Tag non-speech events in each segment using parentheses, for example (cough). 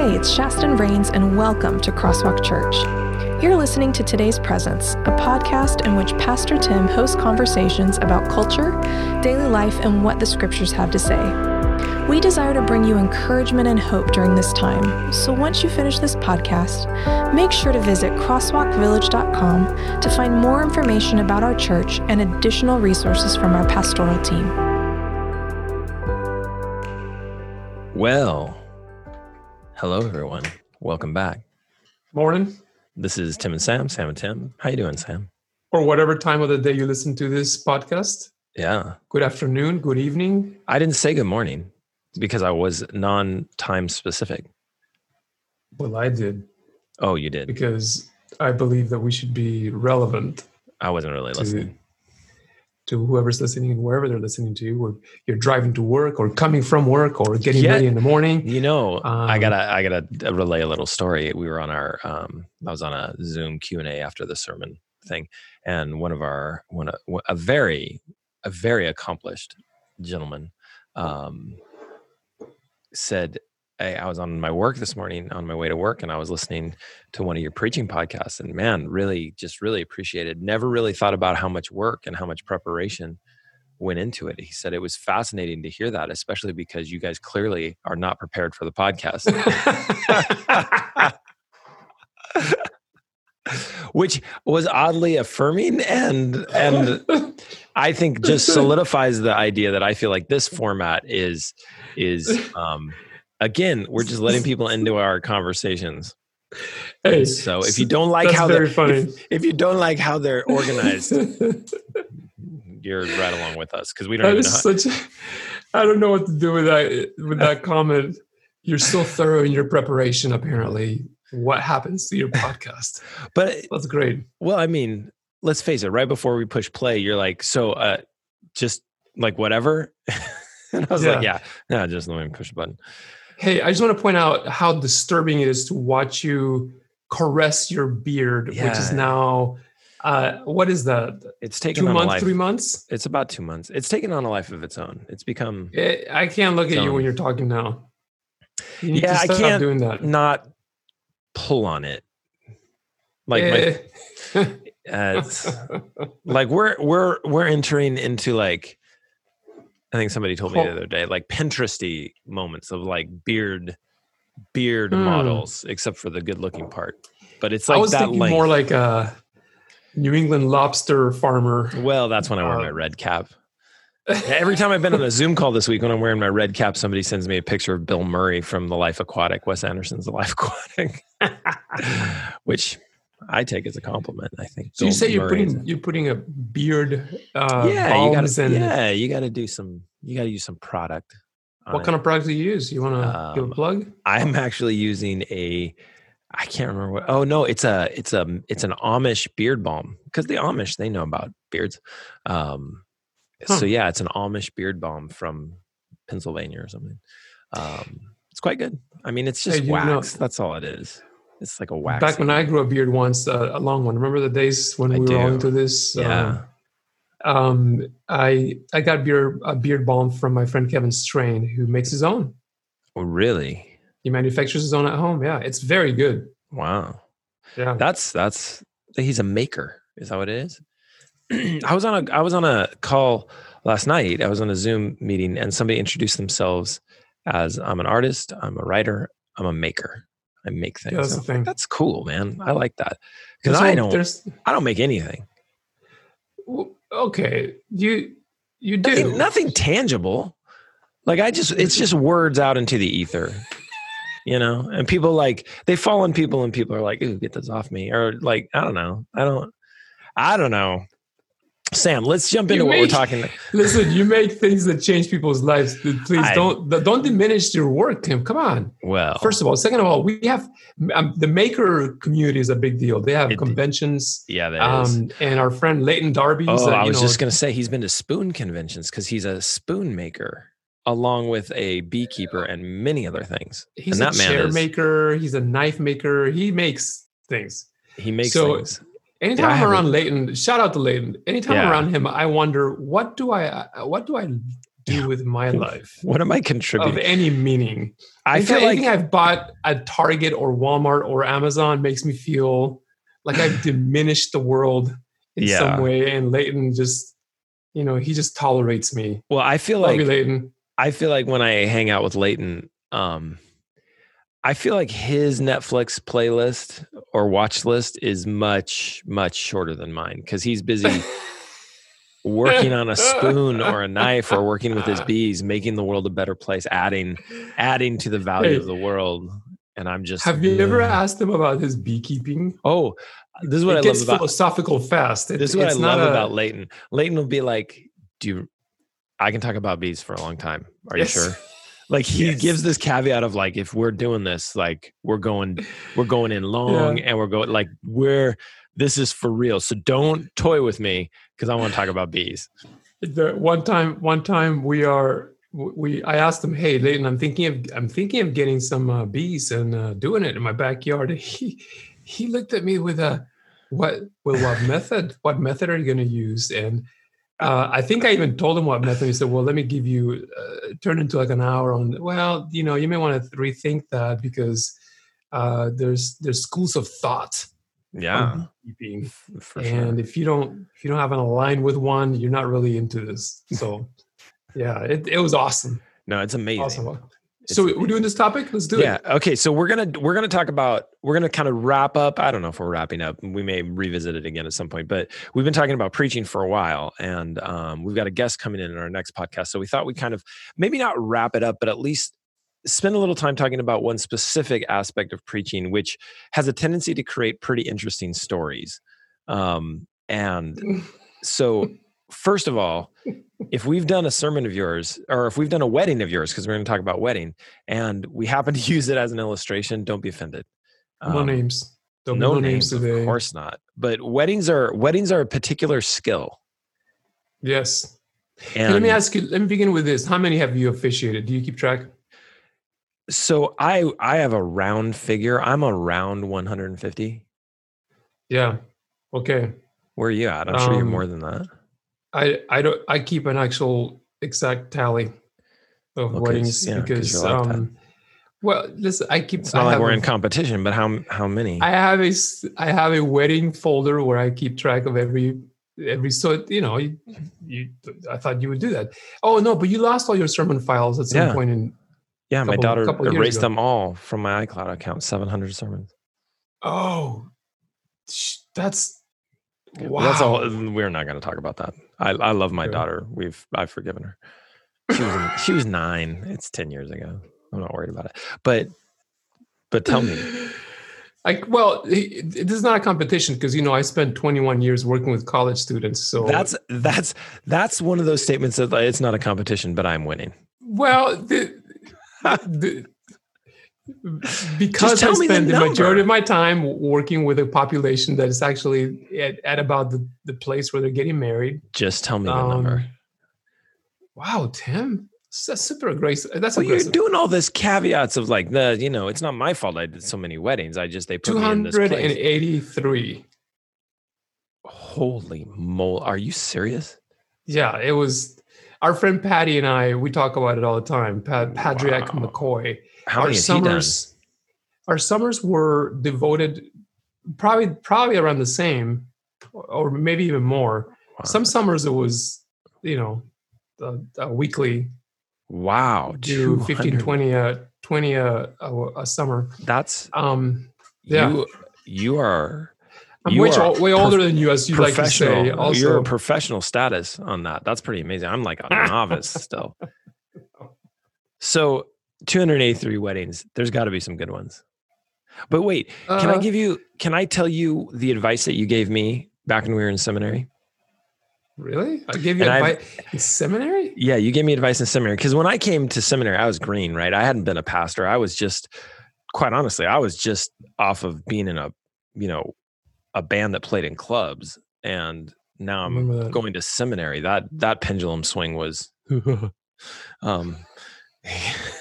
Hey, it's Shaston Rains, and welcome to Crosswalk Church. You're listening to Today's Presence, a podcast in which Pastor Tim hosts conversations about culture, daily life, and what the scriptures have to say. We desire to bring you encouragement and hope during this time. So once you finish this podcast, make sure to visit crosswalkvillage.com to find more information about our church and additional resources from our pastoral team. Well, hello everyone. Welcome back. Morning, This is Tim and Sam, Sam and Tim. How you doing, Sam? or whatever time of the day you listen to this podcast. Yeah. Good afternoon, good evening. I didn't say good morning because I was non-time specific. Well, I did Oh, you did. because I believe that we should be relevant I wasn't really listening. To whoever's listening and wherever they're listening to. You, or you're driving to work, or coming from work, or getting Yeah. ready in the morning. You know, I Um, gotta, I gotta relay a little story. We were on our, um, I was on a Zoom Q and A after the sermon thing, and one of our, one, of- a very, a very accomplished gentleman, um, said, I, I was on my work this morning on my way to work, and I was listening to one of your preaching podcasts, and man, really, just really appreciated. Never really thought about how much work and how much preparation went into it. He said it was fascinating to hear that, especially because you guys clearly are not prepared for the podcast. (laughs) Which was oddly affirming and and I think just (laughs) solidifies the idea that I feel like this format is is um again, we're just letting people (laughs) into our conversations. hey, So if you don't like how they're funny. if, if you don't like how they're organized, (laughs) you're right along with us because we don't that know. such. A, I don't know what to do with that with that (laughs) comment. You're so thorough in your preparation. Apparently, what happens to your podcast? but That's great. Well, I mean, let's face it, right before we push play, you're like, so uh just like whatever. and I was like, yeah, no, just let me push the button. Hey, I just want to point out how disturbing it is to watch you caress your beard, which is now uh what is that? It's taken Two on a months, life. three months? It's about two months. It's taken on a life of its own. It's become Eh, I can't look at you when you're talking now. You need Yeah, to I can't- doing that. not pull on it. Like my Eh, (laughs) uh, like we're we're we're entering into like I think somebody told me the other day, like Pinteresty moments of like beard beard Hmm. models, except for the good looking part. But it's like I was that thinking length. more like a New England lobster farmer. well, that's when I wear my Um, red cap. (laughs) Every time I've been on a Zoom call this week, when I'm wearing my red cap, somebody sends me a picture of Bill Murray from The Life Aquatic, Wes Anderson's The Life Aquatic, (laughs) which I take as a compliment. I think. So you say you're putting you're putting a beard uh yeah, you gotta, and yeah, you got to do some. You got to use some product. what it. kind of product do you use? You want to give Um, a plug? I'm actually using a. I can't remember what. Oh no, it's a it's a it's an Amish beard balm because the Amish they know about beards. Um, Huh. so yeah, it's an Amish beard balm from Pennsylvania or something. Um, it's quite good. I mean, it's just Hey, you know- wax. That's all it is. It's like a wax. Back when I grew a beard once, uh, a long one. Remember the days when I we were all into this? Yeah. Um, um, I I got beard a beard balm from my friend Kevin Strain, who makes his own. Oh, really? He manufactures his own at home. Yeah, it's very good. Wow. Yeah. That's that's he's a maker. Is that what it is? (clears throat) I was on a I was on a call last night. I was on a Zoom meeting and somebody introduced themselves as I'm an artist, I'm a writer, I'm a maker. I make things. Yeah, that's the like, thing. That's cool, man. I like that. Because I don't There's I don't make anything. okay. You you do. Nothing, nothing tangible. Like I just it's just words out into the ether. You know, and people like they fall on people and people are like, ooh, get this off me. Or like, I don't know. I don't I don't know. Sam, let's jump You into what we're talking. (laughs) Listen, you make things that change people's lives. Please I- don't don't diminish your work, Tim. Come on. Well, First of all, second of all, we have um, the maker community is a big deal. They have It- conventions, yeah, that is. um, and our friend Leighton Darby. oh, uh, I was know, just gonna say he's been to spoon conventions because he's a spoon maker, along with a beekeeper and many other things. he's and a chair maker. He's a knife maker. He makes things. He makes So, things. Anytime Yeah, I'm around Leighton, shout out to Leighton. Anytime Yeah. I'm around him, I wonder what do I what do I do with my (laughs) life What am I contributing? of any meaning. I Anything- feel like anything I've bought at Target or Walmart or Amazon makes me feel like I've (sighs) diminished the world in Yeah. some way. And Leighton just, you know, he just tolerates me. well, I feel Love like you, Leighton. I feel like when I hang out with Leighton, um, I feel like his Netflix playlist or watch list is much, much shorter than mine because he's busy working on a spoon or a knife or working with his (laughs) bees, making the world a better place, adding, adding to the value Hey. of the world. And I'm just Have you ever asked him about his beekeeping? Oh, this is what it I love about philosophical fast. It- this is what I love a- about Leighton. Leighton will be like, "Do you, I can talk about bees for a long time. Are you sure?" Like he Yes. gives this caveat of like, if we're doing this, like we're going, we're going in long, and we're going like we're this is for real. So don't toy with me because I want to talk about bees. the one time one time we are we i asked him hey leighton i'm thinking of i'm thinking of getting some uh, bees and uh, doing it in my backyard he he looked at me with a what with what method what method are you going to use and uh, i think i even told him what method. He said well let me give you uh, turn into like an hour on well you know you may want to rethink that because uh, there's there's schools of thought Yeah, beekeeping for and sure. if you don't if you don't have an align with one you're not really into this. So yeah it, it was awesome. No, it's amazing. awesome so we're doing this topic let's do yeah. it Yeah. Okay. So we're gonna we're gonna talk about we're gonna kind of wrap up. I don't know if we're wrapping up. We may revisit it again at some point. But we've been talking about preaching for a while, and um, we've got a guest coming in in our next podcast. So we thought we kind of maybe not wrap it up, but at least spend a little time talking about one specific aspect of preaching, which has a tendency to create pretty interesting stories. Um, and (laughs) so, first of all, if we've done a sermon of yours, or if we've done a wedding of yours, because we're going to talk about wedding, and we happen to (laughs) use it as an illustration, don't be offended. no Um, names There'll be No, names, today of course not. But weddings are weddings are a particular skill. yes And let me ask you let me begin with this how many have you officiated do you keep track so I I have a round figure. I'm around 150. yeah okay Where are you at? I'm sure you're Um, more than that. I i don't i keep an actual exact tally of Okay, weddings yeah, 'cause because like um well listen i keep It's I like we're a- in competition, but how how many? I have a I have a wedding folder where I keep track of every every so you know you, you I thought you would do that. Oh no, but you lost all your sermon files at some Yeah. point in. yeah, my daughter erased ago. them all from my iCloud account. 700 sermons. Oh, that's wow. That's all. We're not going to talk about that. I I love my daughter. We've I've forgiven her. She was in- she was (laughs) nine. It's 10 years ago. I'm not worried about it. But but tell me. (sighs) Like, well, it, it is not a competition because you know I spent 21 years working with college students. So That's that's that's one of those statements that it's not a competition, but I'm winning. Well, the, (laughs) the, because I me the spend the, majority of my time working with a population that is actually at, at about the, the place where they're getting married. Just tell me the Um, number. Wow, Tim, that's super aggressive. That's Well, you're doing all this caveats of like the, you know, it's not my fault I did so many weddings. I just they put me in this place. 283. Holy mole! Are you serious? Yeah, it was. Our friend Patty and I, we talk about it all the time. Pat, Patrick Wow. McCoy. How our many has he done? summers, our summers were devoted, probably probably around the same, or maybe even more. Wow. Some summers it was, you know, a, a weekly, Wow, do 15, 200. 20, uh, 20 uh, a, a summer. That's Um, Yeah. you. You are I'm You way, are way prof- older than you, as you like to say. Also, you're a professional status on that. That's pretty amazing. I'm like a novice still. (laughs) So 283 weddings. There's got to be some good ones. But wait, can I uh, give you? Can I tell you the advice that you gave me back when we were in seminary? really? I gave you And I've- advice in seminary. Yeah, you gave me advice in seminary because when I came to seminary, I was green, right? I hadn't been a pastor. I was just, quite honestly, I was just off of being in a, you know, a band that played in clubs, and now I'm going to seminary. That that pendulum swing was, (laughs) um, (laughs)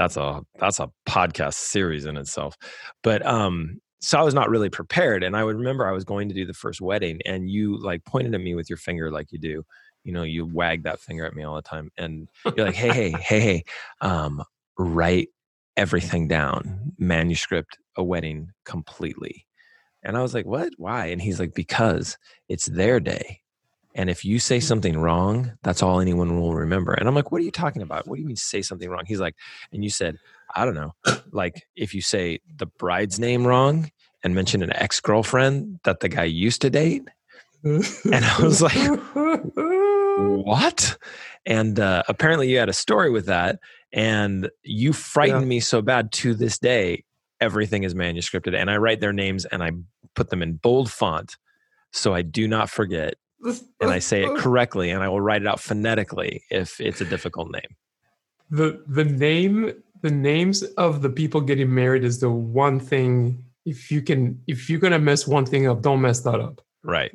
that's a that's a podcast series in itself. But um, so I was not really prepared, and I would remember I was going to do the first wedding, and you like pointed at me with your finger like you do, you know you wag that finger at me all the time and you're like hey hey hey hey um write everything down manuscript a wedding completely. And i was like what? Why? And he's like because it's their day and if you say something wrong that's all anyone will remember and i'm like what are you talking about what do you mean say something wrong he's like and you said i don't know like if you say the bride's name wrong and mention an ex-girlfriend that the guy used to date and i was like what? And uh, apparently you had a story with that, and you frightened yeah. me so bad. To this day, everything is manuscripted, and I write their names and I put them in bold font, so I do not forget, and I say it correctly, and I will write it out phonetically if it's a difficult name. The the name the names of the people getting married is the one thing if you can if you're gonna mess one thing up, don't mess that up. Right.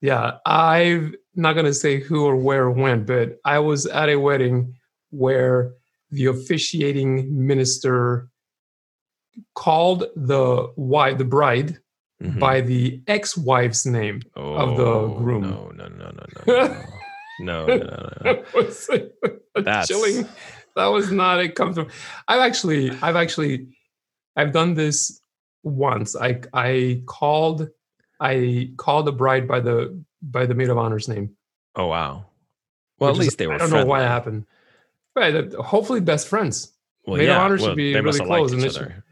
Yeah, I'm not going to say who or where or when, but I was at a wedding where the officiating minister called the wife, the bride, mm-hmm. by the ex-wife's name oh, of the oh, groom. No, no, no, no, no. no, no, no, no. (laughs) was That's... chilling. That was not a comfortable. I've actually, I've actually, I've done this once. I I called, I called the bride by the by the maid of honor's name. Oh wow! Well, at least is, they were. I don't friendly. know why it happened. Right. hopefully, best friends. Well, maid yeah. of honor well, should be really close. and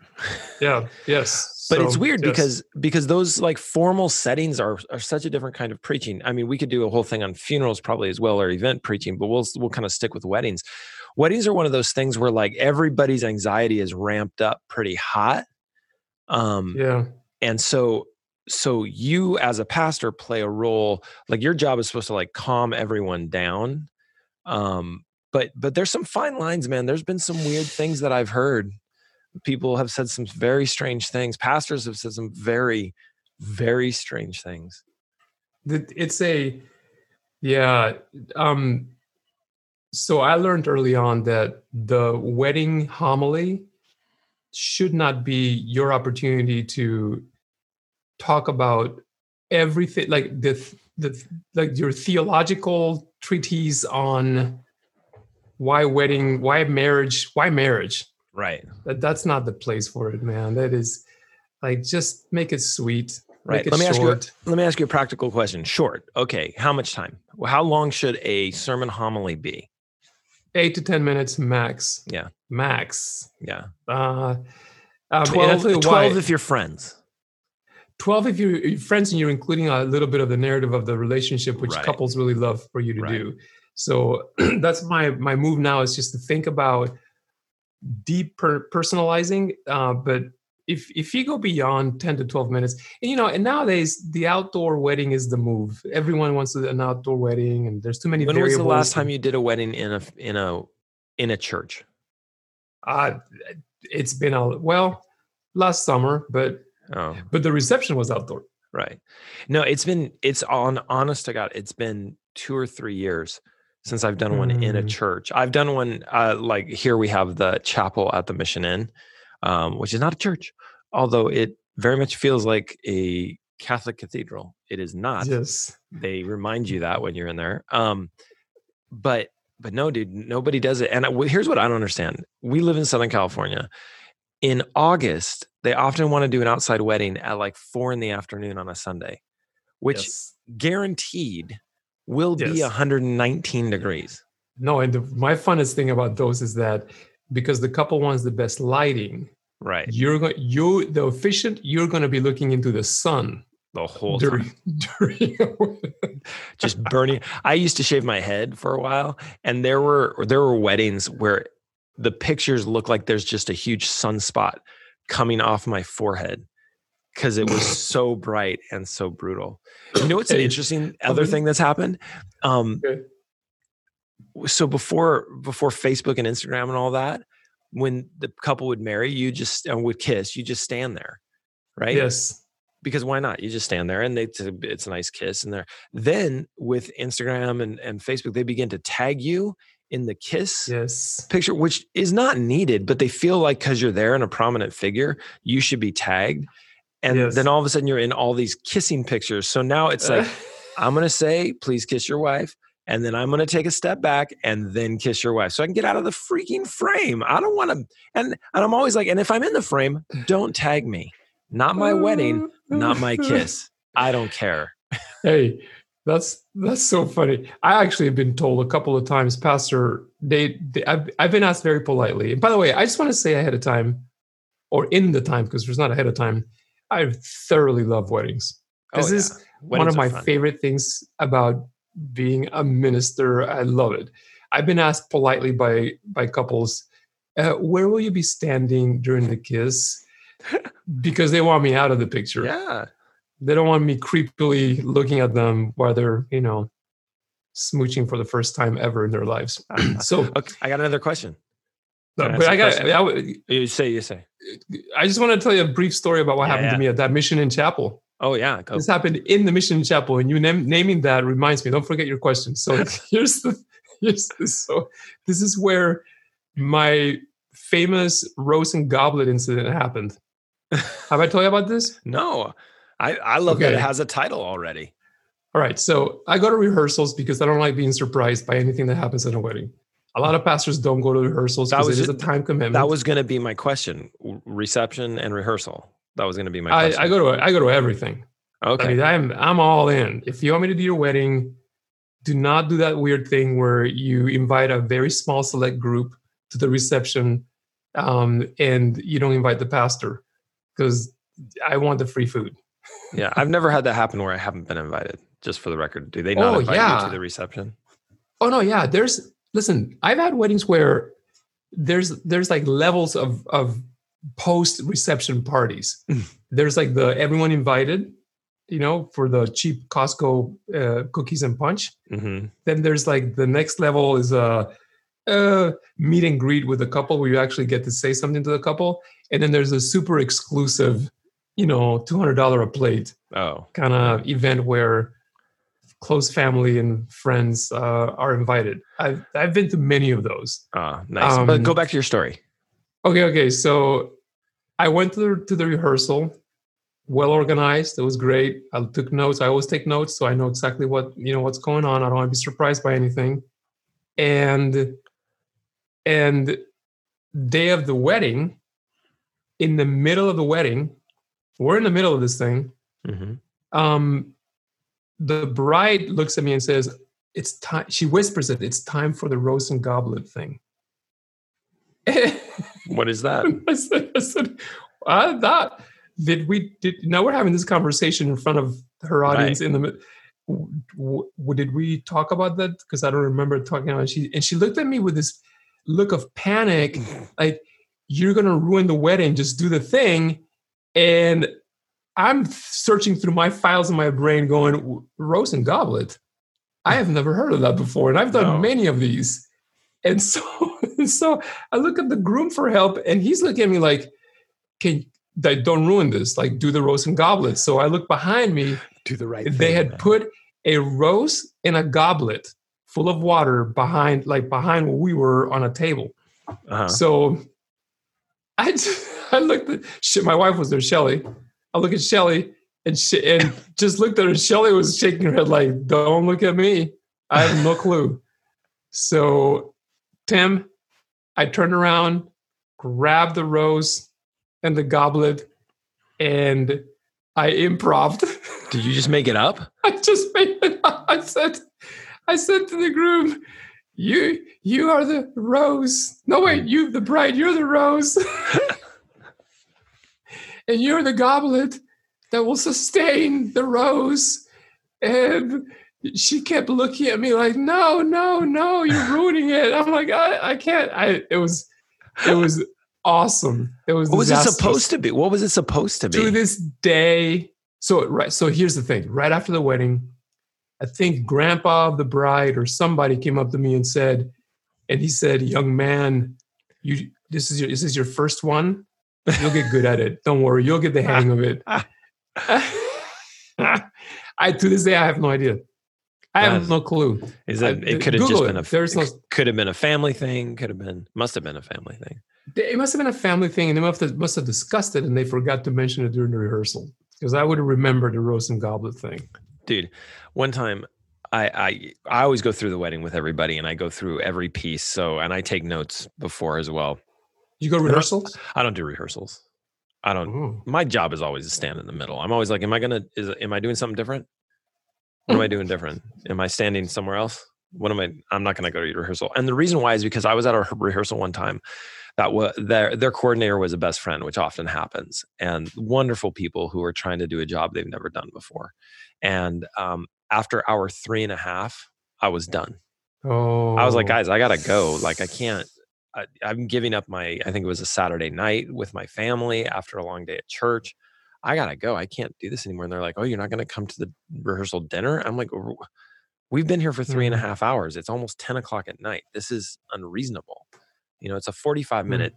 yeah. Yes. But so, it's weird yes. because because those like formal settings are are such a different kind of preaching. I mean, we could do a whole thing on funerals probably as well or event preaching, but we'll we'll kind of stick with weddings. Weddings are one of those things where like everybody's anxiety is ramped up pretty hot. Um, yeah. And so so you as a pastor play a role like your job is supposed to like calm everyone down um but but there's some fine lines man there's been some weird things that i've heard people have said some very strange things. Pastors have said some very very strange things. It's a yeah um so i learned early on that the wedding homily should not be your opportunity to talk about everything like the the like your theological treatise on why wedding why marriage why marriage right. That, that's not the place for it man. That is like just make it sweet right. let me short. ask you let me ask you a practical question. Short. Okay. How much time? How long should a sermon homily be? Eight to ten minutes max. Yeah. Max. Yeah. Uh um, 12, 12 if you're friends. 12 if you're friends and you're including a little bit of the narrative of the relationship which right. couples really love for you to right. do. So (clears throat) that's my my move now is just to think about deep per- personalizing uh, but if if you go beyond 10 to 12 minutes and you know and nowadays the outdoor wedding is the move everyone wants an outdoor wedding and there's too many when was the last time you did a wedding in a in a in a church uh it's been a well last summer but Oh. But the reception was outdoor. Right. No, it's been it's on honest to God, it's been two or three years since I've done one mm. in a mm. church. I've done one uh, like here we have the chapel at the Mission Inn, um, which is not a church, although it very much feels like a Catholic cathedral. It is not. Yes. They remind you that when you're in there. Um, but but no, dude, nobody does it. And here's what I don't understand: we live in Southern California. In August, they often want to do an outside wedding at like four in the afternoon on a Sunday, which yes. guaranteed will yes. be 119 degrees. No, and the, my funnest thing about those is that because the couple wants the best lighting, right? You're going, you the efficient, you're going to be looking into the sun the whole during, time. (laughs) During just burning. I used to shave my head for a while, and there were there were weddings where the pictures look like there's just a huge sunspot coming off my forehead because it was (coughs) so bright and so brutal. You know what's an interesting other thing that's happened? Um, okay. So before before Facebook and Instagram and all that, when the couple would marry, you just and would kiss, you just stand there, right? Yes. Because why not? You just stand there and they, it's, a, it's a nice kiss. And there, then with Instagram and, and Facebook, they begin to tag you in the kiss yes. picture, which is not needed, but they feel like because you're there and a prominent figure, you should be tagged. And yes. then all of a sudden you're in all these kissing pictures. So now it's like, (laughs) I'm going to say, please kiss your wife. and then I'm going to take a step back and then kiss your wife so I can get out of the freaking frame. I don't want to. And, and I'm always like, and if I'm in the frame, don't tag me. Not my wedding, not my (laughs) kiss. I don't care. hey, that's that's so funny. I actually have been told a couple of times, Pastor. They, they I've I've been asked very politely. And by the way, I just want to say ahead of time, or in the time, because there's not ahead of time. I thoroughly love weddings. This oh, yeah. is weddings one of my fun. favorite things about being a minister. I love it. I've been asked politely by by couples, uh, where will you be standing during the kiss? (laughs) because they want me out of the picture. Yeah. They don't want me creepily looking at them while they're, you know, smooching for the first time ever in their lives. (clears throat) so okay, I got another question. No, but I got. I, you say. You say. I just want to tell you a brief story about what yeah, happened yeah. to me at that Mission Inn chapel. Oh yeah, go. this happened in the mission chapel, and you name, naming that reminds me. Don't forget your question. So (laughs) here's the here's the, so this is where my famous rose and goblet incident happened. (laughs) Have I told you about this? No, I I love okay. that it has a title already. All right, so I go to rehearsals because I don't like being surprised by anything that happens at a wedding. A lot of pastors don't go to rehearsals because it is just a time commitment. That was going to be my question: reception and rehearsal. That was going to be my. I, I, go to I go to everything. Okay. I mean, I'm I'm all in. If you want me to do your wedding, do not do that weird thing where you invite a very small select group to the reception, um, and you don't invite the pastor because I want the free food. yeah, I've never had that happen where I haven't been invited. Just for the record, do they not oh, invite yeah. you to the reception? Oh no, yeah. There's listen. I've had weddings where there's there's like levels of of post reception parties. Mm. There's like the everyone invited, you know, for the cheap Costco uh, cookies and punch. Mm-hmm. Then there's like the next level is a, a, meet and greet with a couple where you actually get to say something to the couple, and then there's a super exclusive, you know, two hundred dollar a plate, oh, kind of event where close family and friends uh, are invited. I've I've been to many of those. Ah, nice. Um, but go back to your story. Okay, okay. So I went to the, to the rehearsal, well organized. It was great. I took notes. I always take notes, so I know exactly what you know what's going on. I don't want to be surprised by anything. And and day of the wedding, in the middle of the wedding, we're in the middle of this thing. Mm-hmm. Um, the bride looks at me and says, "It's time." She whispers it. It's time for the rose and goblet thing. (laughs) what is that? I said, I said thought, did we, did, now we're having this conversation in front of her audience right. in the, w- w- did we talk about that? Because I don't remember talking about it. She, and she looked at me with this look of panic, (laughs) like, you're going to ruin the wedding, just do the thing. And I'm searching through my files in my brain going, Rose and Goblet. I have never heard of that before. And I've done no. many of these. And so, (laughs) so I look at the groom for help, and he's looking at me like, "Can don't ruin this? Like, do the rose and goblet." So I look behind me. Do the right. They thing, had man. put a rose in a goblet full of water behind, like behind where we were on a table. Uh-huh. So I, just, (laughs) I looked at shit. My wife was there, Shelly. I look at Shelly and she, and (laughs) just looked at her. Shelly was shaking her head like, "Don't look at me. I have no (laughs) clue." So Tim, I turned around, grabbed the rose and the goblet, and I improved. (laughs) Did you just make it up? I just made it up. I said, I said to the groom, "You, you are the rose. No, wait, hmm. you, the bride. You're the rose, and you're the goblet that will sustain the rose." And she kept looking at me like, no, no, no, you're (laughs) ruining it. I'm like, I, I can't. I it was it was awesome. It was what was it supposed to be? What was it supposed to be? To this day. So right. So here's the thing. Right after the wedding, I think grandpa of the bride or somebody came up to me and said, and he said, young man, you this is your this is your first one. You'll get good at it. Don't worry, you'll get the hang of it. (laughs) I to this day I have no idea. I have no clue. Is that it? Could have just been a. There's no. Could have been a family thing. Could have been. Must have been a family thing. It must have been a family thing, and they must have, must have discussed it, and they forgot to mention it during the rehearsal. Because I would have remembered the rose and goblet thing. Dude, one time, I, I I always go through the wedding with everybody, and I go through every piece. So, and I take notes before as well. You go to rehearsals? I don't do rehearsals. I don't. Ooh. My job is always to stand in the middle. I'm always like, am I gonna? Is am I doing something different? What am I doing different? Am I standing somewhere else? What am I? I'm not gonna go to rehearsal. And the reason why is because I was at a rehearsal one time. That was their their coordinator was a best friend, which often happens, and wonderful people who are trying to do a job they've never done before. And um, after hour three and a half, I was done. Oh, I was like, guys, I gotta go. Like, I can't. I, I'm giving up my. I think it was a Saturday night with my family after a long day at church. I gotta go. I can't do this anymore. And they're like, oh, you're not gonna come to the rehearsal dinner? I'm like, we've been here for three and a Mm. half hours. It's almost 10 o'clock at night. This is unreasonable. You know, it's a 45 Mm. minute.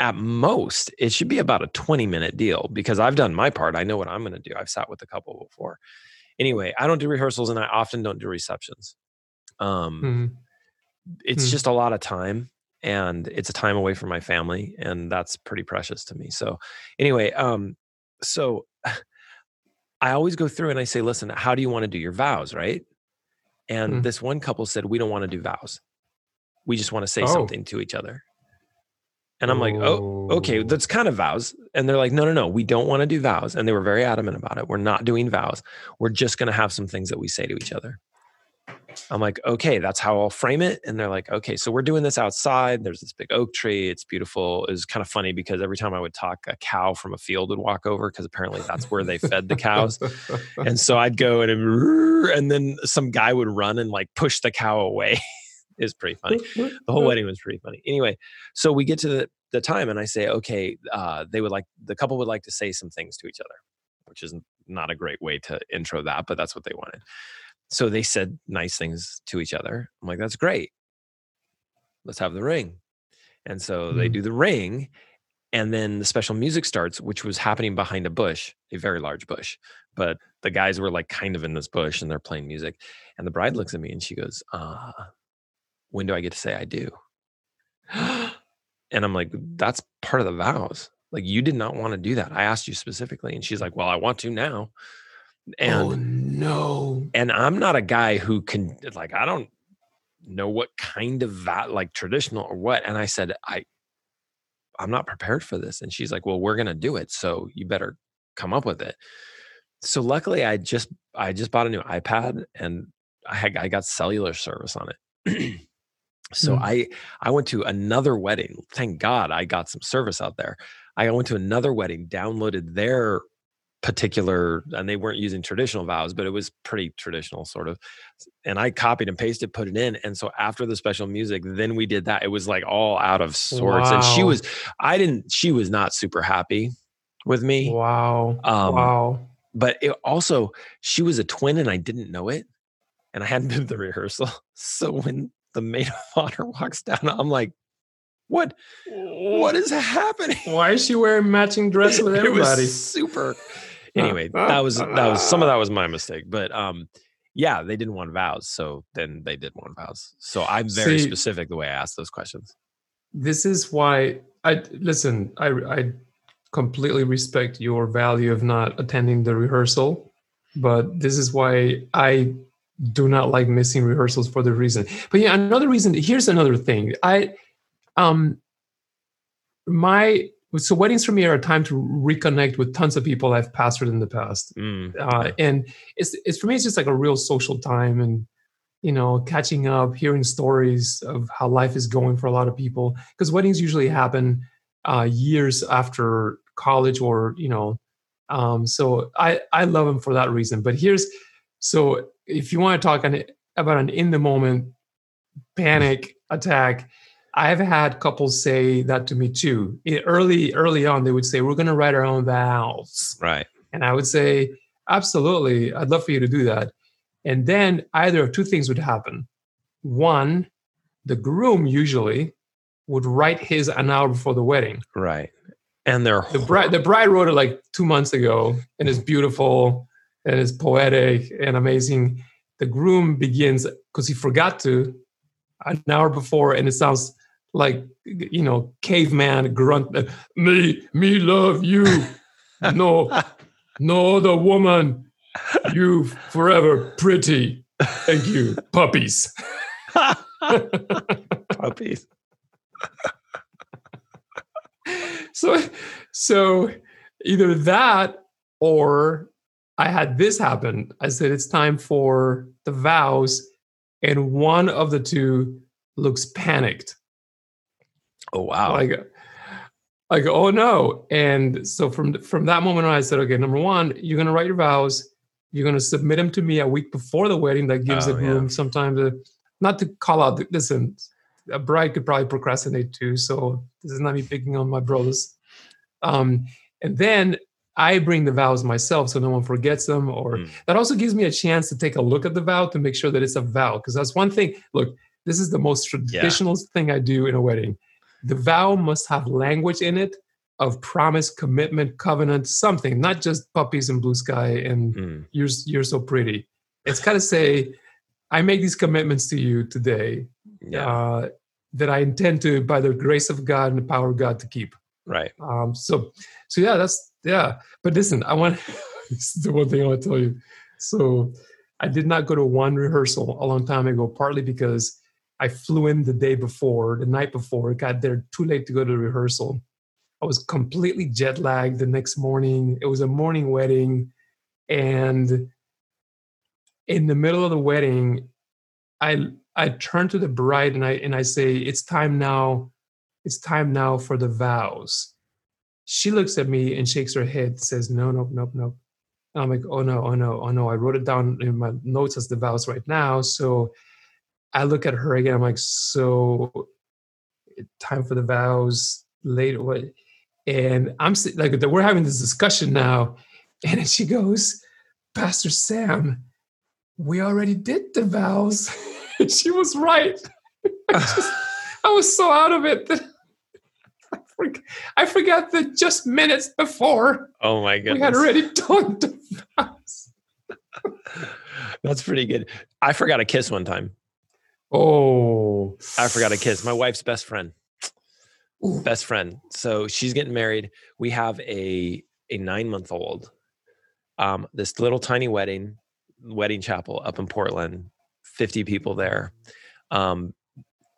At most, it should be about a 20 minute deal because I've done my part. I know what I'm going to do. I've sat with a couple before. Anyway, I don't do rehearsals and I often don't do receptions. Um, Mhm. it's Mm. just a lot of time and it's a time away from my family and that's pretty precious to me so anyway um so (sighs) i always go through and i say listen how do you want to do your vows? Right? And Mm. this one couple said we don't want to do vows. We just want to say Oh. something to each other. And i'm like oh okay that's kind of vows. And they're like no no no we don't want to do vows. And they were very adamant about it. We're not doing vows. We're just going to have some things that we say to each other i'm like okay that's how i'll frame it and they're like okay so we're doing this outside there's this big oak tree it's beautiful it was kind of funny because every time i would talk a cow from a field would walk over because apparently that's where they fed the cows and so i'd go and and then some guy would run and like push the cow away (laughs) it's pretty funny the whole wedding was pretty funny. Anyway, so we get to the, the time and I say, okay, uh, they would like, the couple would like to say some things to each other, which is not a great way to intro that, but that's what they wanted. So they said nice things to each other. I'm like, that's great. Let's have the ring. And so they Mm. do the ring. And then the special music starts, which was happening behind a bush, a very large bush. But the guys were like kind of in this bush and they're playing music. And the bride looks at me and she goes, uh, when do I get to say I do? And I'm like, that's part of the vows. Like you did not want to do that. I asked you specifically. And she's like, well, I want to now. And oh no. and I'm not a guy who can like I don't know what kind of that like traditional or what. And I said, I I'm not prepared for this. And she's like, Well, we're gonna do it. So you better come up with it. So luckily I just I just bought a new iPad and I had I got cellular service on it. (clears throat) so Mm. I I went to another wedding. Thank God I got some service out there. I went to another wedding, downloaded their particular and they weren't using traditional vows but it was pretty traditional sort of and i copied and pasted put it in and so after the special music then we did that it was like all out of sorts and she was i didn't she was not super happy with me Wow. Um, wow. but it also she was a twin and i didn't know it and i hadn't (laughs) been to the rehearsal so when the maid of (laughs) honor walks down i'm like what what is happening Why is she wearing matching dress with (laughs) it everybody? was super anyway (laughs) that was that was some of that was my mistake but um yeah they didn't want vows so then they did want vows so i'm very See- specific the way i ask those questions this is why I listen. I I completely respect your value of not attending the rehearsal, but this is why I do not like missing rehearsals for the reason. But yeah, another reason. Here's another thing. I um my so weddings for me are a time to reconnect with tons of people I've pastored in the past. Mm, uh, and it's it's for me it's just like a real social time and you know catching up hearing stories of how life is going for a lot of people. Because weddings usually happen uh, years after college or you know um, so i i love them for that reason. But here's so if you want to talk an, about an in the moment panic attack i've had couples say that to me too early early on they would say we're going to write our own vows right and I would say, absolutely, I'd love for you to do that. And then either of two things would happen. One, the groom usually would write his an hour before the wedding. right and they're The bride, the bride wrote it like two months ago, and it's beautiful and it's poetic and amazing. The groom begins because he forgot to an hour before, and it sounds like you know caveman grunt. Uh, me, me love you. (laughs) No, no other woman. You forever pretty. Thank you. Puppies. (laughs) Puppies. (laughs) so so either that or I had this happen. I said it's time for the vows, and one of the two looks panicked. Oh wow. Like, like oh no. And so from from that moment on, I said, okay, number one, you're gonna write your vows. You're gonna submit them to me a week before the wedding. That gives Oh, it yeah. room sometimes to not to call out. the- Listen, a bride could probably procrastinate too. So this is not me picking on my brothers. Um, and then I bring the vows myself so no one forgets them. Or Mm. that also gives me a chance to take a look at the vow to make sure that it's a vow. Because that's one thing. Look, this is the most traditional thing I do in a wedding. The vow must have language in it of promise, commitment, covenant, something, not just puppies and blue sky and Mm. you're you're so pretty. It's got to say, I make these commitments to you today Yeah. uh, that I intend to, by the grace of God and the power of God, to keep. right. Um, so, so yeah, that's yeah. But listen, I want (laughs) this is the one thing I want to tell you. So, I did not go to one rehearsal a long time ago, partly because I flew in the day before, the night before, got there too late to go to the rehearsal. I was completely jet lagged the next morning. It was a morning wedding, and in the middle of the wedding, I I turn to the bride and I and I say, "It's time now. It's time now for the vows." She looks at me and shakes her head, says, "No, no, no, no." And I'm like, "Oh no, oh no, oh no!" I wrote it down in my notes as the vows right now. So I look at her again. I'm like, "So, time for the vows later." What? And I'm like, we're having this discussion now, and she goes, "Pastor Sam, we already did the vows." (laughs) she was right. (laughs) I, just, I was so out of it that (laughs) I forg- I forgot that just minutes before oh my we goodness. had already done the vows. That's pretty good. I forgot a kiss one time. Oh, I forgot a kiss. My wife's best friend. Ooh. Best friend. So she's getting married. We have a a nine month old. Um, this little tiny wedding, wedding chapel up in Portland. Fifty people there. Um,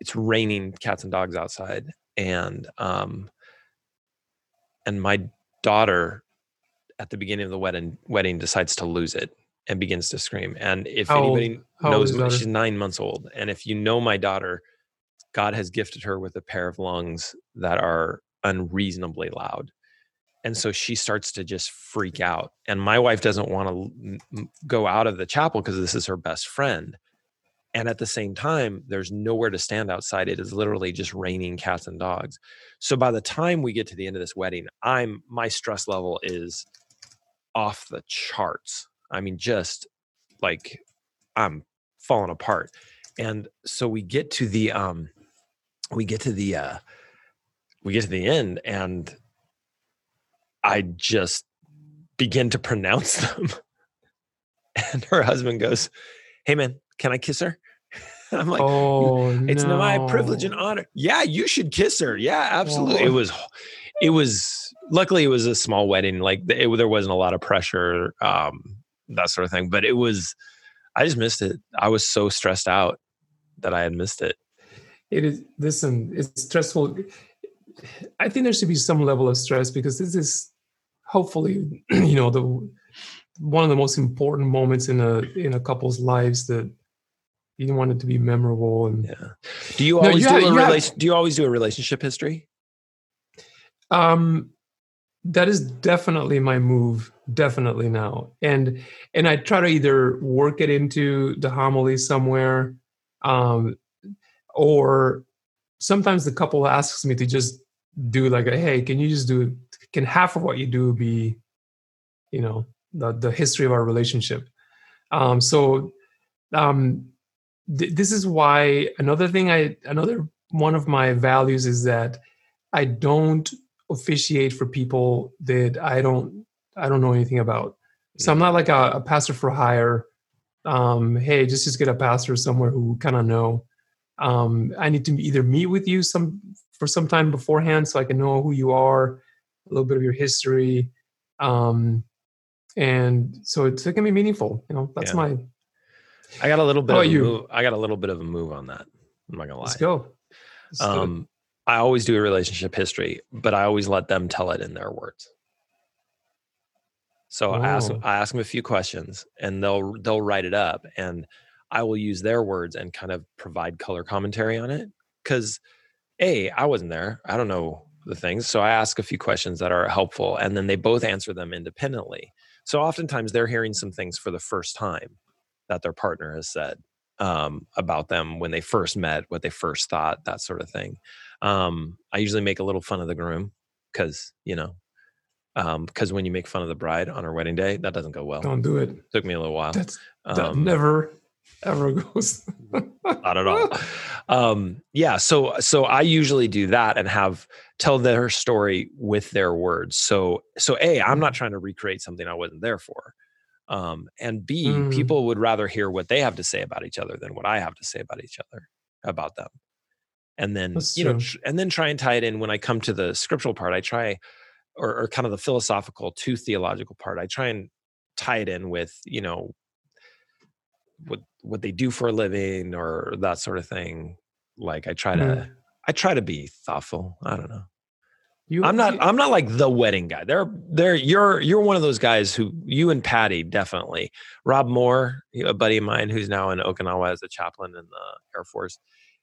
it's raining cats and dogs outside, and um, and my daughter at the beginning of the wedding wedding decides to lose it and begins to scream. And if How anybody old knows, she's nine months old, and if you know my daughter, God has gifted her with a pair of lungs that are unreasonably loud. And so she starts to just freak out. And my wife doesn't want to go out of the chapel because this is her best friend. And at the same time, there's nowhere to stand outside. It is literally just raining cats and dogs. So by the time we get to the end of this wedding, I'm my stress level is off the charts. I mean, just like I'm falling apart. And so we get to the um we get to the uh we get to the end and I just begin to pronounce (laughs) them. And her husband goes, Hey man, can I kiss her? And (laughs) I'm like, oh, it's no. my privilege and honor. Yeah, you should kiss her. Yeah, absolutely. It Oh. was, it was. Luckily, it was a small wedding. Like it, there wasn't a lot of pressure, um, that sort of thing. But it was. I just missed it. I was so stressed out that I had missed it. It is. Listen, it's stressful. I think there should be some level of stress because this is hopefully, (clears throat) you know, the one of the most important moments in a in a couple's lives that you want it to be memorable and Yeah. Do you No, you do have- a you have- relation? Do you always do a relationship history? um that is definitely my move definitely now. And and i try to either work it into the homily somewhere um or sometimes the couple asks me to just do like a hey can you just do can half of what you do be you know the the history of our relationship? Um so um th- this is why another thing i another one of my values is that i don't officiate for people that I don't I don't know anything about. So I'm not like a, a pastor for hire. Um, hey, just just get a pastor somewhere who kind of know. Um, I need to either meet with you some for some time beforehand so I can know who you are, a little bit of your history, um, and so it's it can be meaningful. You know, that's Yeah. my I got a little bit How of a about you? move. I got a little bit of a move on that. I'm not gonna lie. Let's go. Let's it. Um, I always do a relationship history, but I always let them tell it in their words. So I ask Oh. I ask them a few questions, and they'll they'll write it up, and I will use their words and kind of provide color commentary on it. Because a I wasn't there, I don't know the things, so I ask a few questions that are helpful, and then they both answer them independently. So oftentimes they're hearing some things for the first time that their partner has said um, about them when they first met, what they first thought, that sort of thing. Um, I usually make a little fun of the groom because you know, because when you make fun of the bride on her wedding day, that doesn't go well. Don't do it. Took me a little while. That's that Um, never ever (laughs) goes. not at all. Um, yeah, so so I usually do that and have tell their story with their words. So so a I'm not trying to recreate something I wasn't there for. Um, and B, Mm. people would rather hear what they have to say about each other than what I have to say about each other about them. And then That's you know, true. and then try and tie it in when I come to the scriptural part. I try, or, or kind of the philosophical to theological part. I try and tie it in with you know what what they do for a living or that sort of thing. Like I try to Mhm. I try to be thoughtful. I don't know. You, I'm not you- I'm not like the wedding guy. They're they're you're you're one of those guys who you and Patty definitely. Rob Moore, a buddy of mine who's now in Okinawa as a chaplain in the Air Force.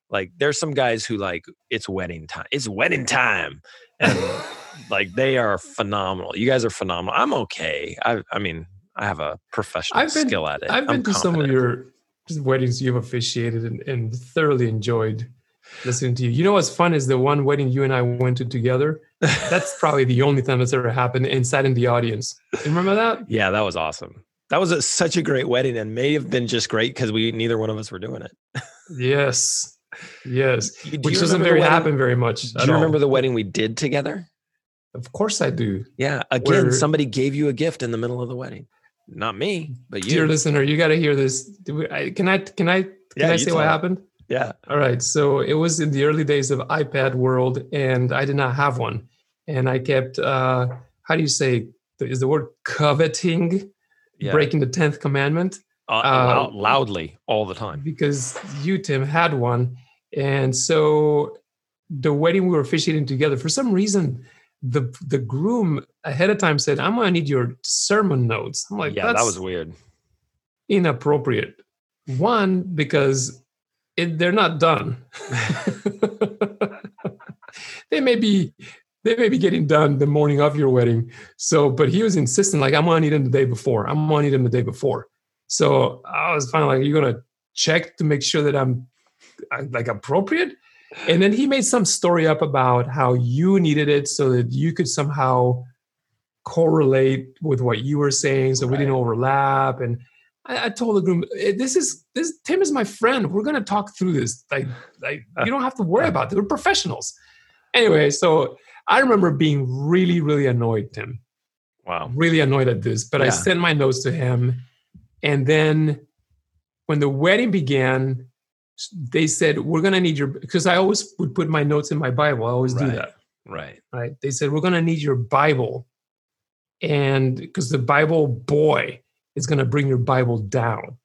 Like there's some guys who like it's wedding time. It's wedding time. And (laughs) like they are phenomenal. You guys are phenomenal. I'm okay. I I mean, I have a professional I've been- skill at it. I've been I'm to some of your weddings you've officiated and, and thoroughly enjoyed listening to you. You know what's fun is the one wedding you and I went to together. That's (laughs) probably the only time that's ever happened inside in the audience. You remember that? Yeah, that was awesome. That was a, such a great wedding and may have been just great because we neither one of us were doing it. Yes. Yes. Do Which doesn't very happen very much. Do you all. remember the wedding we did together? Of course I do. Yeah. Again, Where- somebody gave you a gift in the middle of the wedding. Not me, but you. Dear listener, you got to hear this. I, can I can I can Yeah, I say what it. happened? Yeah. All right. So it was in the early days of iPad world, and I did not have one. And I kept, uh, how do you say, is the word coveting, Yeah. breaking the 10th commandment? Uh, loud, loudly all the time. Because you, Tim, had one. And so the wedding we were officiating together, for some reason, the the groom ahead of time said, I'm going to need your sermon notes. I'm like, yeah, that's that was weird. inappropriate. One, because it, they're not done. (laughs) they may be they may be getting done the morning of your wedding. So, but he was insistent, like, I'm gonna need them the day before. I'm gonna need them the day before. So I was finally like, you're gonna check to make sure that I'm like appropriate. And then he made some story up about how you needed it so that you could somehow correlate with what you were saying, so we didn't overlap. And I, I told the groom, "Eh, "This is this. Tim is my friend. We're gonna talk through this. Like, like you don't have to worry about it. We're professionals." Anyway, so I remember being really, really annoyed, Tim Wow. really annoyed at this, but I sent my notes to him. And then when the wedding began, they said, We're going to need your, because I always would put my notes in my Bible. I always do that. Right. Right. They said, We're going to need your Bible. And because the Bible boy is going to bring your Bible down.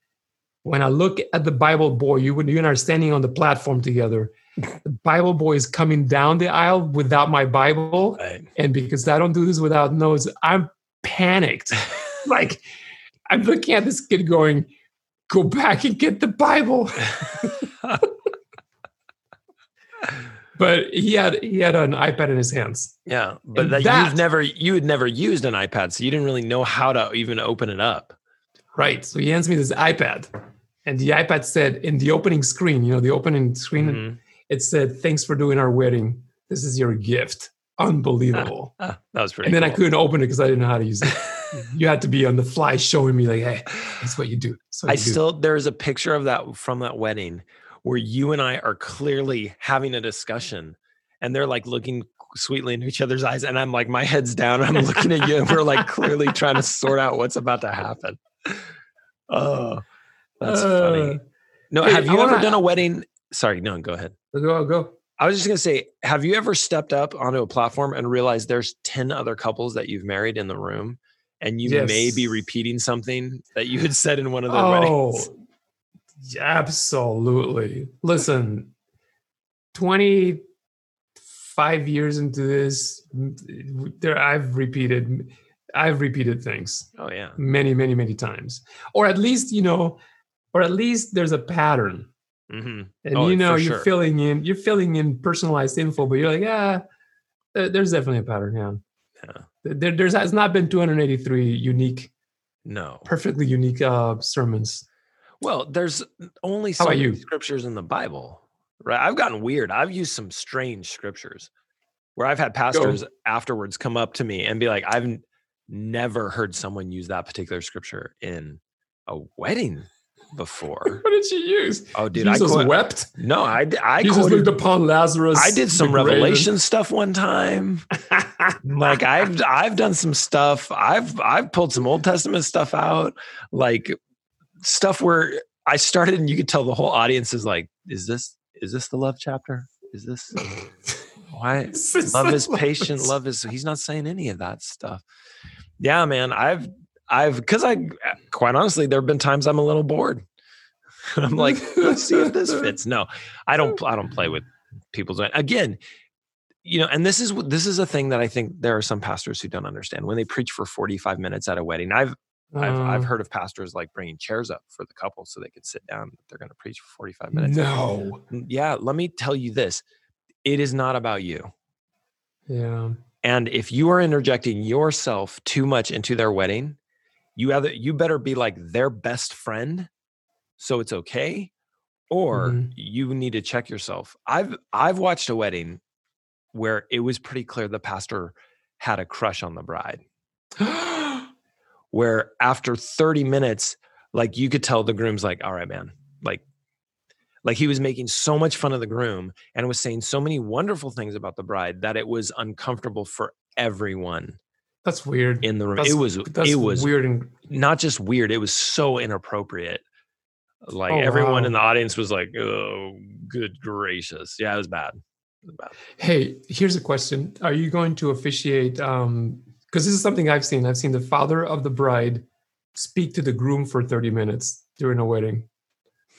When I look at the Bible boy, you, you and I are standing on the platform together, (laughs) the Bible boy is coming down the aisle without my Bible Right. and because I don't do this without notes, I'm panicked. (laughs) like I'm looking at this kid going, "Go back and get the Bible." (laughs) but he had he had an iPad in his hands. Yeah. But that, that- you've never you had never used an iPad, so you didn't really know how to even open it up. Right. So he hands me this iPad, and the iPad said in the opening screen, you know, the opening screen, Mhm. it said, "Thanks for doing our wedding. This is your gift." Unbelievable. (laughs) That was pretty and then I couldn't open it because I didn't know how to use it. (laughs) you had to be on the fly showing me like, hey, that's what you do. What I you do. still there's a picture of that from that wedding where you and I are clearly having a discussion and they're like looking sweetly into each other's eyes and I'm like my head's down and I'm looking at you and we're like clearly trying to sort out what's about to happen. Oh, (laughs) that's funny. Uh, No, hey, have you ever wanna- done a wedding? Sorry, no, go ahead. go, go. I was just gonna say, have you ever stepped up onto a platform and realized there's 10 other couples that you've married in the room and you may be repeating something that you had said in one of their weddings? Oh, weddings? Absolutely. Listen, 25 years into this, there I've repeated I've repeated things. Oh yeah. Many, many, many times. Or at least, you know, or at least there's a pattern. Mm-hmm. And Oh, you know you're sure. filling in you're filling in personalized info, but you're like, ah, there's definitely a pattern, yeah. Yeah. There, there's has not been 283 unique, No. perfectly unique uh sermons. Well, there's only so many you? scriptures in the Bible, right? I've gotten weird. I've used some strange scriptures where I've had pastors afterwards come up to me and be like, "I've never heard someone use that particular scripture in a wedding before." What did you use? Oh, dude, I Jesus quote, wept. no, I Jesus quoted, looked upon Lazarus. I did some the grave, and- revelation stuff one time. like I've (laughs) I've done some stuff. I've I've pulled some Old Testament stuff out, like stuff where I started and you could tell the whole audience is like, is this is this the love chapter? Is this (laughs) why love is patient, love is he's not saying any of that stuff. Yeah, man. I've I've because I quite honestly, there have been times I'm a little bored. (laughs) I'm like, let's see if this fits. No, I don't I don't play with people's again you know and this is this is a thing that i think there are some pastors who don't understand when they preach for 45 minutes at a wedding i've I've, I've Uh, heard of pastors like bringing chairs up for the couple so they could sit down they're going to preach for 45 minutes no. Mm, yeah let me tell you this it is not about you Yeah. And if you are interjecting yourself too much into their wedding you either you better be like their best friend so it's okay or Mhm. you need to check yourself i've i've watched a wedding where it was pretty clear the pastor had a crush on the bride (gasps) where after 30 minutes like you could tell the groom's like all right man like he was making so much fun of the groom and was saying so many wonderful things about the bride that it was uncomfortable for everyone That's weird. in the room That's, it was that's it was weird and not just weird it was so inappropriate like Oh, everyone wow. in the audience was like oh good gracious yeah it was bad it was bad Hey, here's a question. Are you going to officiate? Um, because this is something I've seen. I've seen the father of the bride speak to the groom for 30 minutes during a wedding.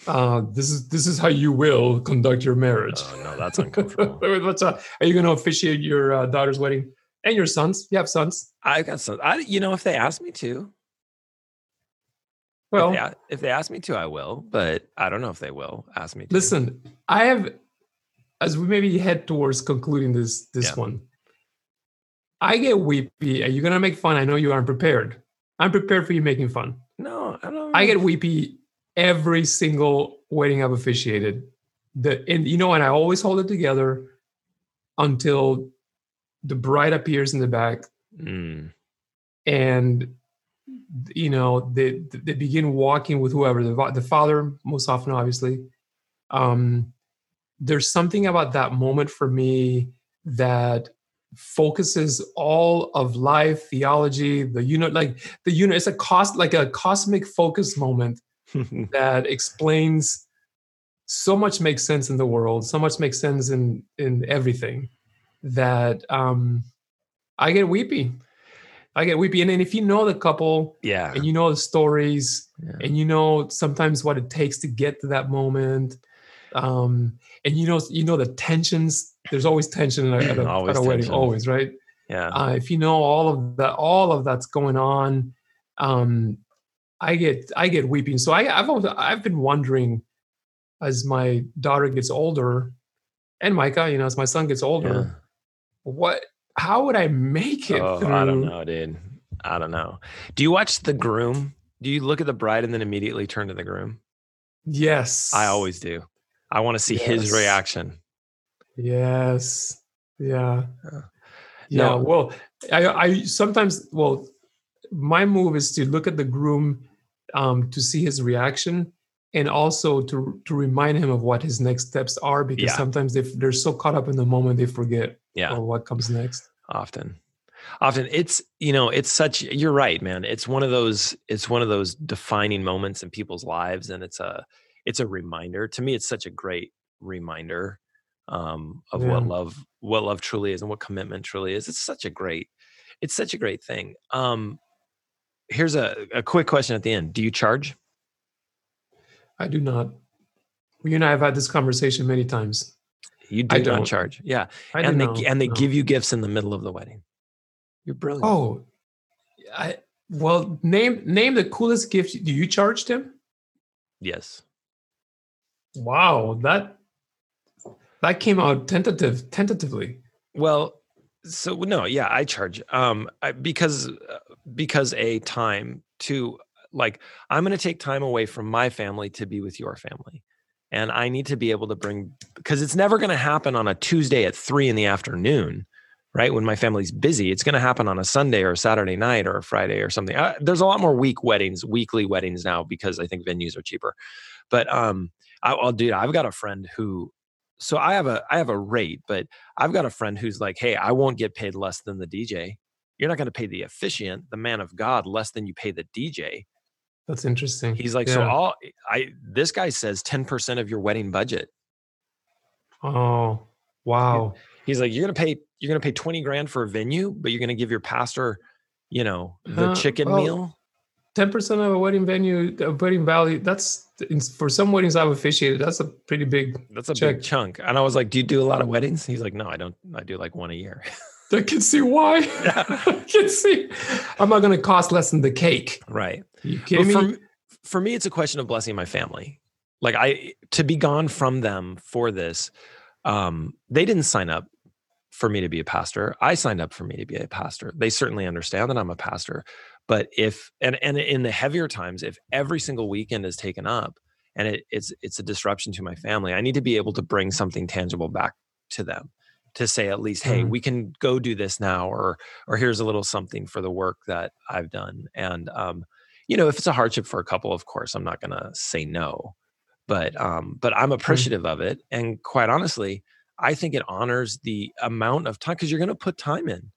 Uh, this is this is how you will conduct your marriage. oh no that's uncomfortable (laughs) What's up? Are you going to officiate your uh, daughter's wedding and your sons? You have sons. i got sons. i you know if they ask me to Well, if, they, if they ask me to i will but i don't know if they will ask me to listen, I have as we maybe head towards concluding this this Yeah. one. I get weepy. Are you gonna make fun? I know you aren't prepared. I'm prepared for you making fun. no i don't I get weepy every single wedding I've officiated. The and you know, and I always hold it together until the bride appears in the back. Mm, and you know they they begin walking with whoever the, the father most often obviously. Um there's something about that moment for me that focuses all of life theology the you know like the you know it's a cost like a cosmic focus moment (laughs) that explains so much makes sense in the world so much makes sense in in everything that um i get weepy. I get weepy. And then if you know the couple yeah. and you know the stories Yeah. and you know sometimes what it takes to get to that moment um and you know you know the tensions there's always tension at a, at a, (clears throat) Always at a wedding tension. always right? Yeah. Uh, if you know all of that all of that's going on um i get i get weeping so i i've always, i've been wondering as my daughter gets older and micah you know as my son gets older yeah. what how would i make it Oh, through I don't know, dude. I don't know. Do you watch the groom? Do you look at the bride and then immediately turn to the groom? yes I always do. I want to see his reaction. yes yeah Yeah. yeah well i i sometimes well my move is to look at the groom um to see his reaction and also to to remind him of what his next steps are because Yeah. sometimes they they're so caught up in the moment they forget Yeah, what comes next often. Often it's, you know, it's such you're right, man. It's one of those it's one of those defining moments in people's lives and it's a it's a reminder. To me it's such a great reminder um of what love what love truly is and what commitment truly is. It's such a great it's such a great thing. Um here's a, a quick question at the end. Do you charge? I do not. You and I have had this conversation many times. You I do not don't. charge. Yeah. I and do they not, and they no. give you gifts in the middle of the wedding. You're brilliant. Oh, I well name name the coolest gift. Do you charge them Yes. Wow, that that came out tentative tentatively. Well, so no, yeah, I charge um I, because uh, because a time to like I'm going to take time away from my family to be with your family. And I need to be able to bring because it's never going to happen on a Tuesday at 3 in the afternoon, right? When my family's busy. It's going to happen on a Sunday or a Saturday night or a Friday or something. Uh, there's a lot more week weddings, weekly weddings now because I think venues are cheaper. But um I, I'll do I've got a friend who so I have a I have a rate, but I've got a friend who's like, "Hey, I won't get paid less than the DJ. You're not going to pay the officiant, the man of God, less than you pay the DJ." That's interesting. He's like, "So all I this guy says 10% of your wedding budget." Oh, wow. He's like, "You're going to pay you're to pay 20 grand for a venue, but you're going to give your pastor, you know, the Uh, chicken well, meal?" Ten percent of a wedding venue, a wedding value. That's for some weddings I've officiated. That's a pretty big. That's a check. big chunk. And I was like, "Do you do a lot of weddings?" He's like, "No, I don't. I do like one a year." (laughs) I can see why. I (laughs) (laughs) can see. I'm not going to cost less than the cake. right. you kidding for, me? for me, it's a question of blessing my family. Like I to be gone from them for this, um, they didn't sign up for me to be a pastor. I signed up for me to be a pastor. They certainly understand that I'm a pastor. But if and and in the heavier times, if every single weekend is taken up and it, it's it's a disruption to my family, I need to be able to bring something tangible back to them to say at least, hey, Mhm. we can go do this now, or or here's a little something for the work that I've done. And um, you know, if it's a hardship for a couple, of course, I'm not going to say no. But um, but I'm appreciative of it, and quite honestly, I think it honors the amount of time because you're going to put time in,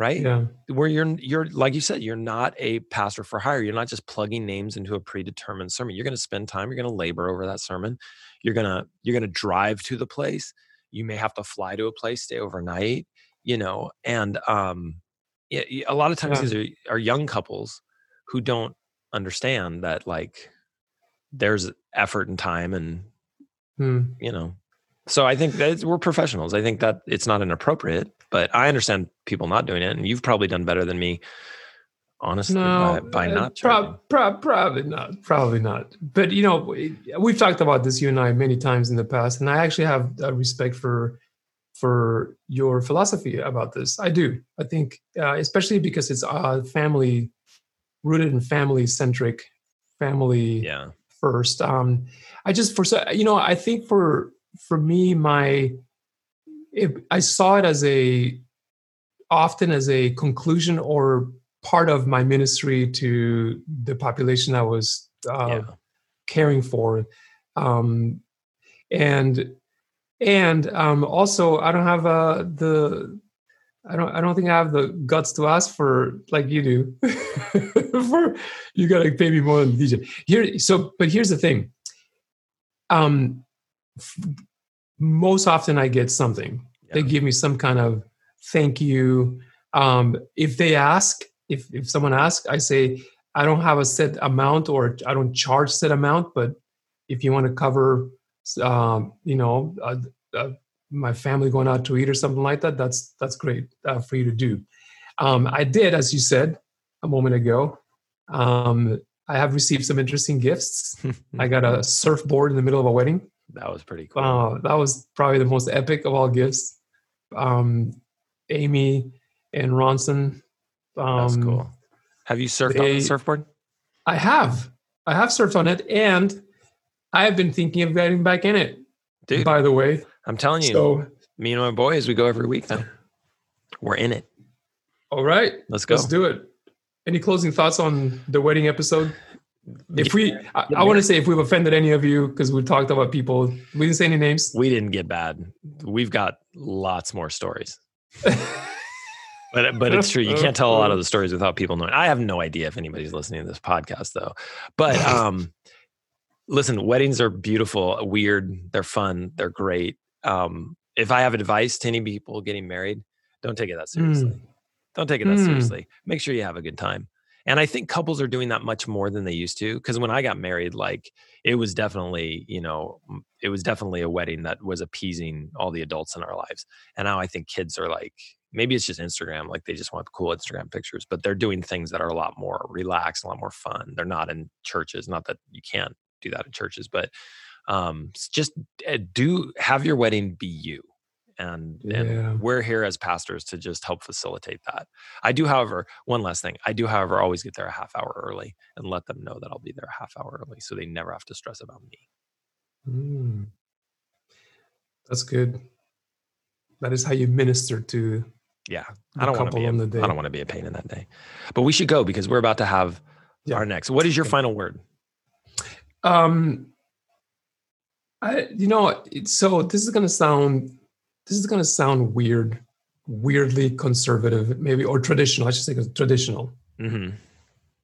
right? Yeah. Where you're you're like you said, you're not a pastor for hire. You're not just plugging names into a predetermined sermon. You're going to spend time. You're going to labor over that sermon. You're gonna you're gonna drive to the place. You may have to fly to a place, stay overnight. You know, and um, yeah, a lot of times Yeah. these are, are young couples who don't understand that like there's effort and time and Hmm. you know so i think that we're professionals i think that it's not inappropriate but i understand people not doing it and you've probably done better than me honestly No, by, by uh, not charging. prob- probably not. Probably not. But you know, we- we've talked about this you and I many times in the past, and I actually have a respect for for your philosophy about this. I do. I think, uh, especially because it's uh, family rooted and family centric, family yeah first. Um, I just for so you know, I think for for me, my it, I saw it as a often as a conclusion or part of my ministry to the population I was uh, yeah caring for, um, and and um, also I don't have uh, the I don't I don't think I have the guts to ask for like you do. (laughs) for you gotta pay me more than the DJ here. So, but here's the thing. Um, f- most often I get something. They give me some kind of thank you. Um, if they ask, if if someone asks, I say I don't have a set amount or I don't charge set amount, but if you want to cover, um, you know, uh, uh, my family going out to eat or something like that, that's that's great uh, for you to do. Um, I did, as you said a moment ago. Um, I have received some interesting gifts. (laughs) I got a surfboard in the middle of a wedding. That was pretty cool Uh, that was probably the most epic of all gifts. Um, Amy and Ronson. Um, that's cool have you surfed on they- the surfboard I have. I have surfed on it, and I have been thinking of getting back in it. dude By the way, i'm telling you so me and my boys we go every week now we're in it all right, let's go let's do it. Any closing thoughts on the wedding episode? If we, I, I want to say if we've offended any of you because we talked about people, we didn't say any names. we didn't get bad we've got lots more stories (laughs) But but it's true. You can't tell a lot of the stories without people knowing. I have no idea if anybody's listening to this podcast though. But (laughs) um listen, weddings are beautiful, weird, they're fun, they're great. Um if I have advice to any people getting married, don't take it that seriously. Don't take it that Mm. seriously. Make sure you have a good time. And i think couples are doing that much more than they used to because when i got married like it was definitely you know it was definitely a wedding that was appeasing all the adults in our lives. And now i think kids are like maybe it's just instagram like they just want cool instagram pictures but they're doing things that are a lot more relaxed a lot more fun. They're not in churches not that you can't do that in churches but um just eh, do have your wedding be you and, Yeah. and we're here as pastors to just help facilitate that. I do, however, one last thing. I do, however, always get there a half hour early and let them know that I'll be there a half hour early, so they never have to stress about me. Mm. That's good. That is how you minister to Yeah, I don't want to be. on A, the I don't want to be a pain in that day, but we should go because we're about to have Yeah. our next. What is your final word? Um, I you know so this is gonna sound this is gonna sound weird, weirdly conservative, maybe or traditional. I should say traditional. hmm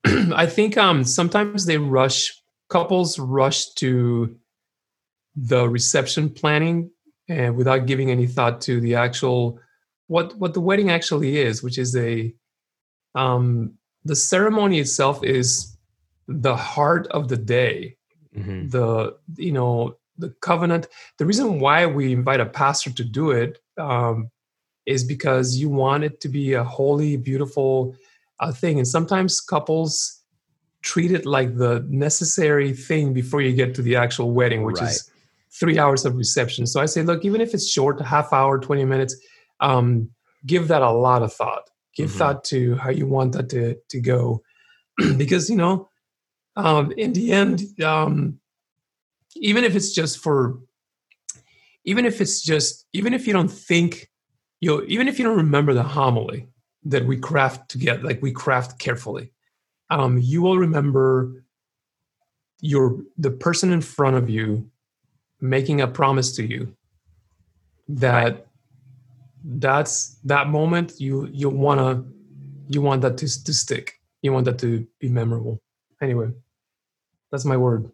(clears throat) I think um sometimes they rush couples rush to the reception planning and without giving any thought to the actual what what the wedding actually is, which is a um the ceremony itself is the heart of the day hmm the you know the covenant. The reason why we invite a pastor to do it um, is because you want it to be a holy beautiful uh, thing. And sometimes couples treat it like the necessary thing before you get to the actual wedding which is three hours of reception. So i say look even if it's short a half hour 20 minutes um, give that a lot of thought. Give Mhm. thought to how you want that to, to go. (clears throat) Because you know um, in the end um, even if it's just for even if it's just even if you don't think you know, even if you don't remember the homily that we craft together like we craft carefully um, you will remember your the person in front of you making a promise to you that that's that moment you you want to you want that to, to stick. You want that to be memorable. Anyway that's my word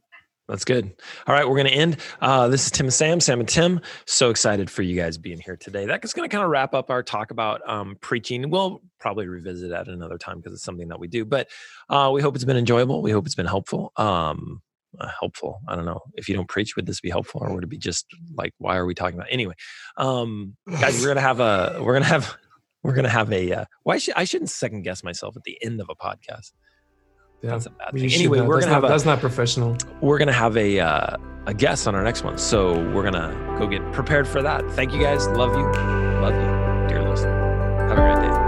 That's good. All right, we're going to end. Uh, this is Tim and Sam, Sam and Tim. So excited for you guys being here today. That's going to kind of wrap up our talk about um, preaching. We'll probably revisit that another time because it's something that we do. But uh, we hope it's been enjoyable. We hope it's been helpful. Um, uh, helpful. I don't know if you don't preach, would this be helpful, or would it be just like, why are we talking about? Anyway, um, guys, we're gonna have a, we're gonna have, we're gonna have a. Uh, why should I shouldn't second guess myself at the end of a podcast? Yeah That's a bad thing. Anyway, not. we're that's gonna have a that's not professional we're gonna have a uh, a guest on our next one. So we're gonna go get prepared for that. Thank you guys. Love you. Love you, dear listener. Have a great day.